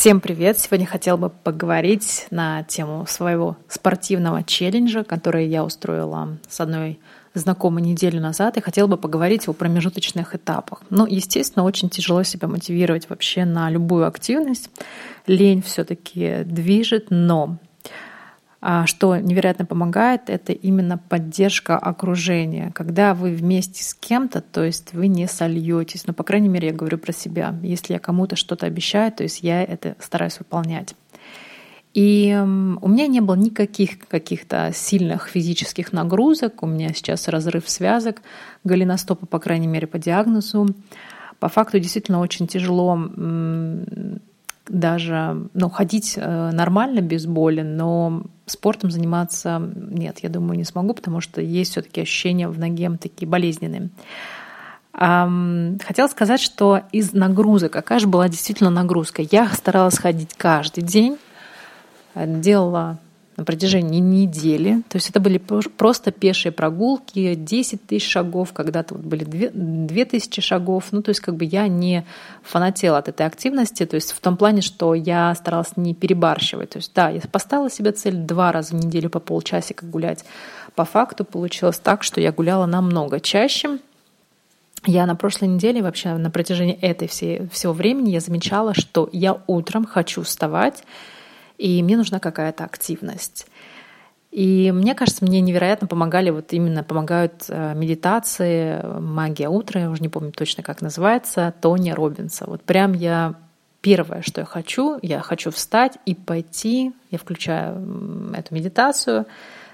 Всем привет! Сегодня хотела бы поговорить на тему своего спортивного челленджа, который я устроила с одной знакомой неделю назад, и хотела бы поговорить о промежуточных этапах. Ну, естественно, очень тяжело себя мотивировать вообще на любую активность. Лень все-таки движет, но что невероятно помогает, это именно поддержка окружения. Когда вы вместе с кем-то, то есть вы не сольетесь. Но, по крайней мере, я говорю про себя. Если я кому-то что-то обещаю, то есть я это стараюсь выполнять. И у меня не было никаких каких-то сильных физических нагрузок. У меня сейчас разрыв связок, голеностопа, по крайней мере, по диагнозу. По факту действительно очень тяжело даже ну, ходить э, нормально без боли, но спортом заниматься нет, я думаю, не смогу, потому что есть все-таки ощущения в ноге такие болезненные. Хотела сказать, что из нагрузок, какая же была действительно нагрузка. Я старалась ходить каждый день, делала на протяжении недели. То есть это были просто пешие прогулки, 10 тысяч шагов, когда-то вот были 2 тысячи шагов. Ну, то есть как бы я не фанатела от этой активности, то есть в том плане, что я старалась не перебарщивать. То есть да, я поставила себе цель два раза в неделю по полчасика гулять. По факту получилось так, что я гуляла намного чаще, я на прошлой неделе, вообще на протяжении этой всей, всего времени, я замечала, что я утром хочу вставать и мне нужна какая-то активность. И мне кажется, мне невероятно помогали, вот именно помогают э, медитации, магия утра, я уже не помню точно, как называется, Тони Робинса. Вот прям я первое, что я хочу, я хочу встать и пойти, я включаю эту медитацию,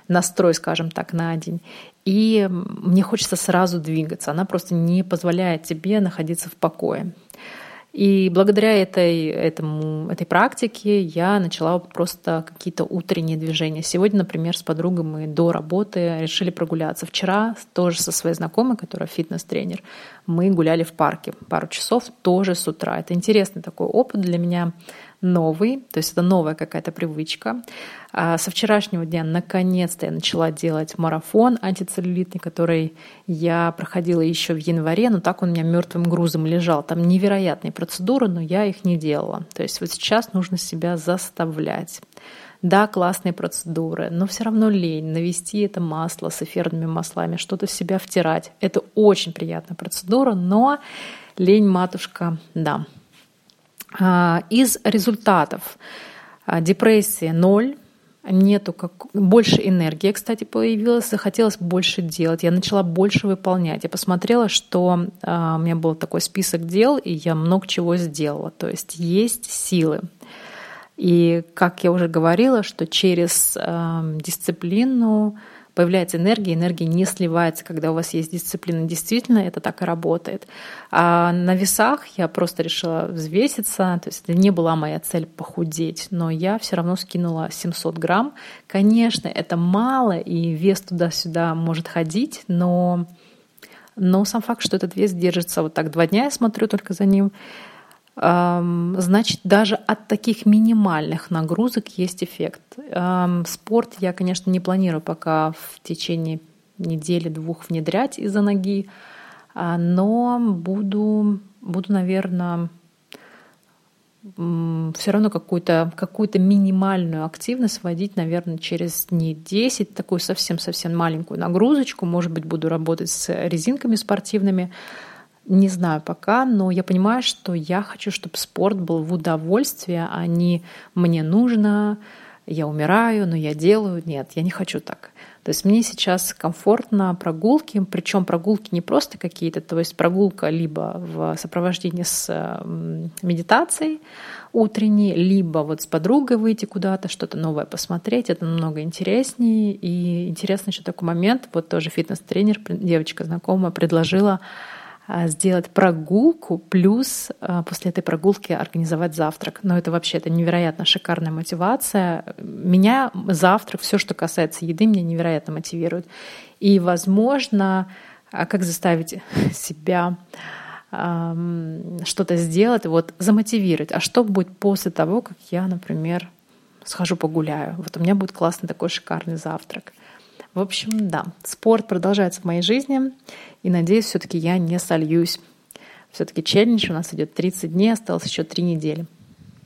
настрой, скажем так, на день, и мне хочется сразу двигаться. Она просто не позволяет тебе находиться в покое. И благодаря этой, этому, этой практике я начала просто какие-то утренние движения. Сегодня, например, с подругой мы до работы решили прогуляться. Вчера тоже со своей знакомой, которая фитнес-тренер, мы гуляли в парке пару часов тоже с утра. Это интересный такой опыт для меня новый, то есть это новая какая-то привычка. А со вчерашнего дня наконец-то я начала делать марафон антицеллюлитный, который я проходила еще в январе, но так он у меня мертвым грузом лежал. Там невероятные процедуры, но я их не делала. То есть вот сейчас нужно себя заставлять. Да, классные процедуры, но все равно лень навести это масло с эфирными маслами, что-то в себя втирать. Это очень приятная процедура, но лень, матушка, да. А, из результатов а, депрессия ноль, нету как больше энергии, кстати, появилась, захотелось больше делать, я начала больше выполнять. Я посмотрела, что э, у меня был такой список дел, и я много чего сделала. То есть есть силы. И как я уже говорила, что через э, дисциплину появляется энергия, энергия не сливается, когда у вас есть дисциплина. Действительно, это так и работает. А на весах я просто решила взвеситься, то есть это не была моя цель похудеть, но я все равно скинула 700 грамм. Конечно, это мало, и вес туда-сюда может ходить, но, но сам факт, что этот вес держится вот так два дня, я смотрю только за ним, значит, даже от таких минимальных нагрузок есть эффект. Спорт я, конечно, не планирую пока в течение недели-двух внедрять из-за ноги, а, но буду, буду наверное, все равно какую-то какую минимальную активность вводить, наверное, через дней 10, такую совсем-совсем маленькую нагрузочку. Может быть, буду работать с резинками спортивными, не знаю пока, но я понимаю, что я хочу, чтобы спорт был в удовольствие, а не мне нужно, я умираю, но я делаю. Нет, я не хочу так. То есть мне сейчас комфортно прогулки, причем прогулки не просто какие-то, то есть прогулка либо в сопровождении с медитацией утренней, либо вот с подругой выйти куда-то, что-то новое посмотреть, это намного интереснее. И интересный еще такой момент, вот тоже фитнес-тренер, девочка знакомая, предложила сделать прогулку, плюс а, после этой прогулки организовать завтрак. Но это вообще это невероятно шикарная мотивация. Меня завтрак, все, что касается еды, меня невероятно мотивирует. И, возможно, а как заставить себя что-то сделать, вот замотивировать. А что будет после того, как я, например, схожу погуляю? Вот у меня будет классный такой шикарный завтрак. В общем, да, спорт продолжается в моей жизни, и надеюсь, все-таки я не сольюсь. Все-таки челлендж у нас идет 30 дней, осталось еще 3 недели.